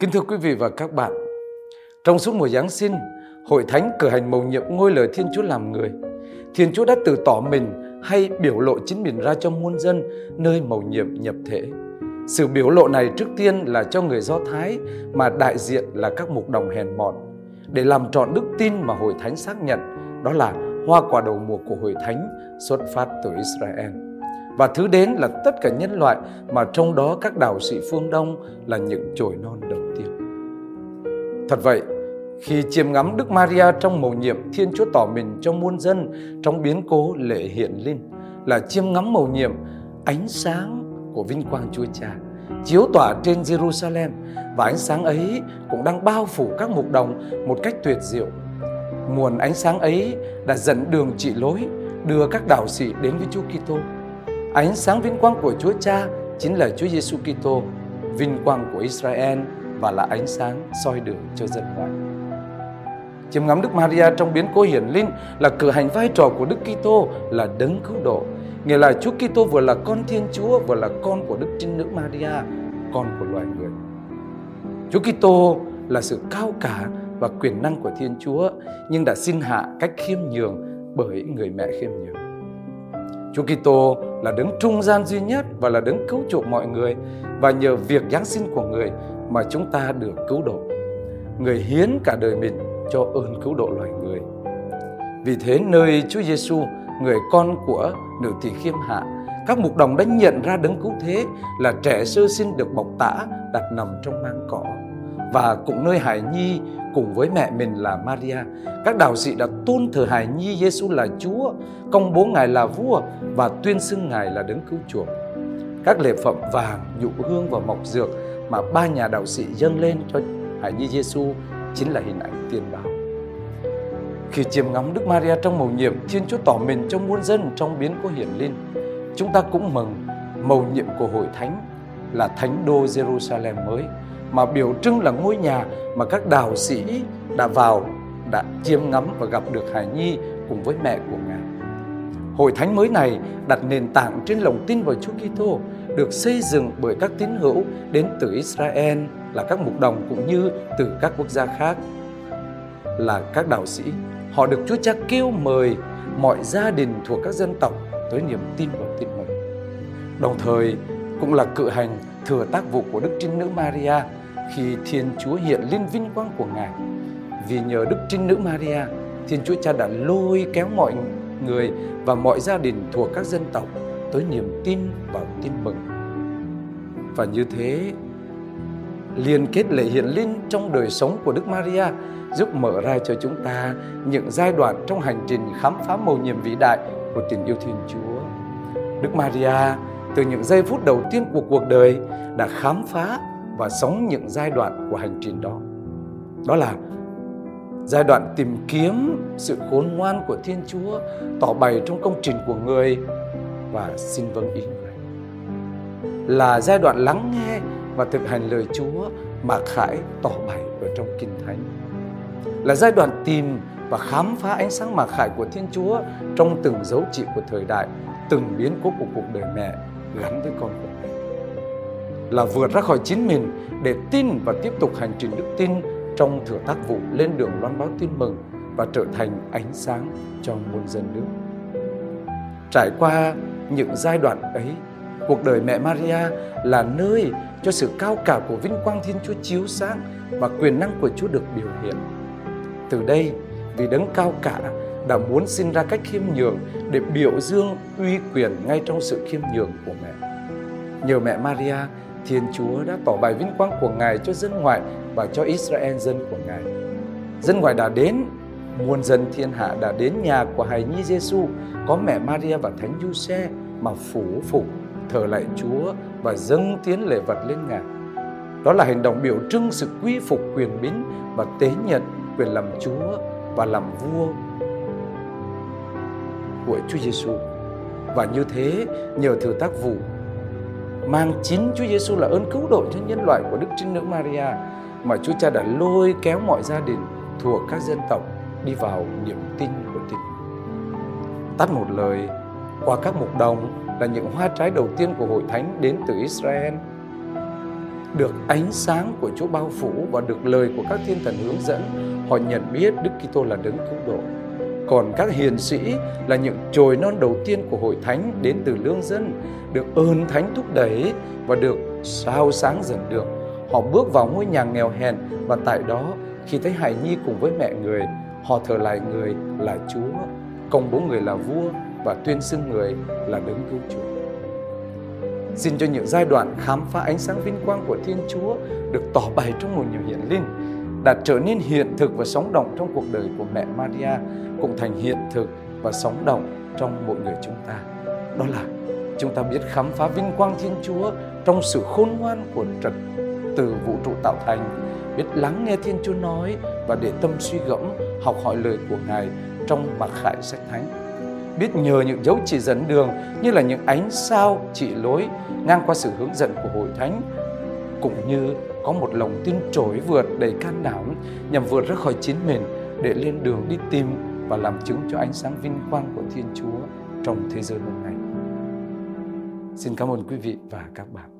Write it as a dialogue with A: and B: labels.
A: Kính thưa quý vị và các bạn, trong suốt mùa Giáng sinh, Hội Thánh cử hành mầu nhiệm ngôi lời Thiên Chúa làm người. Thiên Chúa đã từ tỏ mình hay biểu lộ chính mình ra cho muôn dân nơi mầu nhiệm nhập thể. Sự biểu lộ này trước tiên là cho người Do Thái mà đại diện là các mục đồng hèn mọn để làm trọn đức tin mà Hội Thánh xác nhận đó là hoa quả đầu mùa của Hội Thánh xuất phát từ Israel. Và thứ đến là tất cả nhân loại mà trong đó các đạo sĩ phương Đông là những chồi non đầu tiên. Thật vậy, khi chiêm ngắm Đức Maria trong mầu nhiệm Thiên Chúa tỏ mình cho muôn dân trong biến cố lễ hiện linh là chiêm ngắm mầu nhiệm ánh sáng của vinh quang Chúa Cha chiếu tỏa trên Jerusalem và ánh sáng ấy cũng đang bao phủ các mục đồng một cách tuyệt diệu. Nguồn ánh sáng ấy đã dẫn đường chỉ lối đưa các đạo sĩ đến với Chúa Kitô. Ánh sáng vinh quang của Chúa Cha chính là Chúa Giêsu Kitô, vinh quang của Israel và là ánh sáng soi đường cho dân ngoại. Chiêm ngắm Đức Maria trong biến cố hiển linh là cử hành vai trò của Đức Kitô là đấng cứu độ. Nghĩa là Chúa Kitô vừa là con Thiên Chúa vừa là con của Đức Trinh Nữ Maria, con của loài người. Chúa Kitô là sự cao cả và quyền năng của Thiên Chúa nhưng đã xin hạ cách khiêm nhường bởi người mẹ khiêm nhường. Chúa Kitô là đấng trung gian duy nhất và là đấng cứu chuộc mọi người và nhờ việc giáng sinh của người mà chúng ta được cứu độ. Người hiến cả đời mình cho ơn cứu độ loài người. Vì thế nơi Chúa Giêsu, người con của nữ tỳ khiêm hạ, các mục đồng đã nhận ra đấng cứu thế là trẻ sơ sinh được bọc tã đặt nằm trong mang cỏ và cũng nơi Hải Nhi cùng với mẹ mình là Maria, các đạo sĩ đã tôn thờ Hải Nhi Giêsu là Chúa, công bố Ngài là vua và tuyên xưng Ngài là đấng cứu chuộc. Các lễ phẩm vàng, nhũ hương và mộc dược mà ba nhà đạo sĩ dâng lên cho Hải Nhi Giêsu chính là hình ảnh tiên báo. Khi chiêm ngắm Đức Maria trong mầu nhiệm, Thiên Chúa tỏ mình cho muôn dân trong biến cố hiển linh. Chúng ta cũng mừng mầu nhiệm của hội thánh là thánh đô Jerusalem mới mà biểu trưng là ngôi nhà mà các đạo sĩ đã vào đã chiêm ngắm và gặp được Hải Nhi cùng với mẹ của Ngài. Hội thánh mới này đặt nền tảng trên lòng tin vào Chúa Kitô, được xây dựng bởi các tín hữu đến từ Israel là các mục đồng cũng như từ các quốc gia khác là các đạo sĩ. Họ được Chúa Cha kêu mời mọi gia đình thuộc các dân tộc tới niềm tin vào tin mừng. Đồng thời cũng là cự hành thừa tác vụ của Đức Trinh Nữ Maria khi Thiên Chúa hiện lên vinh quang của Ngài. Vì nhờ Đức Trinh Nữ Maria, Thiên Chúa Cha đã lôi kéo mọi người và mọi gia đình thuộc các dân tộc tới niềm tin vào tin mừng. Và như thế, liên kết lễ hiện linh trong đời sống của Đức Maria giúp mở ra cho chúng ta những giai đoạn trong hành trình khám phá mầu nhiệm vĩ đại của tình yêu Thiên Chúa. Đức Maria từ những giây phút đầu tiên của cuộc đời đã khám phá và sống những giai đoạn của hành trình đó. Đó là giai đoạn tìm kiếm sự khôn ngoan của Thiên Chúa tỏ bày trong công trình của người và xin vâng ý người. Là giai đoạn lắng nghe và thực hành lời Chúa mà Khải tỏ bày ở trong Kinh Thánh. Là giai đoạn tìm và khám phá ánh sáng mặc khải của Thiên Chúa trong từng dấu chỉ của thời đại, từng biến cố của cuộc đời mẹ gắn với con của mình. Là vượt ra khỏi chính mình để tin và tiếp tục hành trình đức tin trong thửa tác vụ lên đường loan báo tin mừng và trở thành ánh sáng cho muôn dân nước. Trải qua những giai đoạn ấy, cuộc đời mẹ Maria là nơi cho sự cao cả của vinh quang Thiên Chúa chiếu sáng và quyền năng của Chúa được biểu hiện. Từ đây, vì đấng cao cả đã muốn sinh ra cách khiêm nhường để biểu dương uy quyền ngay trong sự khiêm nhường của mẹ. Nhờ mẹ Maria, Thiên Chúa đã tỏ bài vinh quang của Ngài cho dân ngoại và cho Israel dân của Ngài. Dân ngoại đã đến, muôn dân thiên hạ đã đến nhà của hài nhi Giêsu có mẹ Maria và Thánh Giuse mà phủ phục thờ lạy Chúa và dâng tiến lễ vật lên Ngài. Đó là hành động biểu trưng sự quy phục quyền bính và tế nhận quyền làm Chúa và làm vua của Chúa Giêsu. Và như thế, nhờ thừa tác vụ mang chính Chúa Giêsu là ơn cứu độ cho nhân loại của Đức Trinh Nữ Maria mà Chúa Cha đã lôi kéo mọi gia đình thuộc các dân tộc đi vào niềm tin của tình. Tắt một lời, qua các mục đồng là những hoa trái đầu tiên của hội thánh đến từ Israel. được ánh sáng của Chúa bao phủ và được lời của các thiên thần hướng dẫn, họ nhận biết Đức Kitô là đấng cứu độ. Còn các hiền sĩ là những chồi non đầu tiên của hội thánh đến từ lương dân, được ơn thánh thúc đẩy và được sao sáng dần được. Họ bước vào ngôi nhà nghèo hèn và tại đó khi thấy Hải Nhi cùng với mẹ người, họ thờ lại người là Chúa, công bố người là vua và tuyên xưng người là đấng cứu Chúa. Xin cho những giai đoạn khám phá ánh sáng vinh quang của Thiên Chúa được tỏ bày trong một nhiều hiển linh đã trở nên hiện thực và sống động trong cuộc đời của mẹ Maria cũng thành hiện thực và sống động trong mỗi người chúng ta. Đó là chúng ta biết khám phá vinh quang Thiên Chúa trong sự khôn ngoan của trật từ vũ trụ tạo thành, biết lắng nghe Thiên Chúa nói và để tâm suy gẫm, học hỏi lời của Ngài trong mặc khải sách thánh biết nhờ những dấu chỉ dẫn đường như là những ánh sao chỉ lối ngang qua sự hướng dẫn của hội thánh cũng như có một lòng tin trỗi vượt đầy can đảm, nhằm vượt ra khỏi chính mình để lên đường đi tìm và làm chứng cho ánh sáng vinh quang của Thiên Chúa trong thế giới hôm nay. Xin cảm ơn quý vị và các bạn.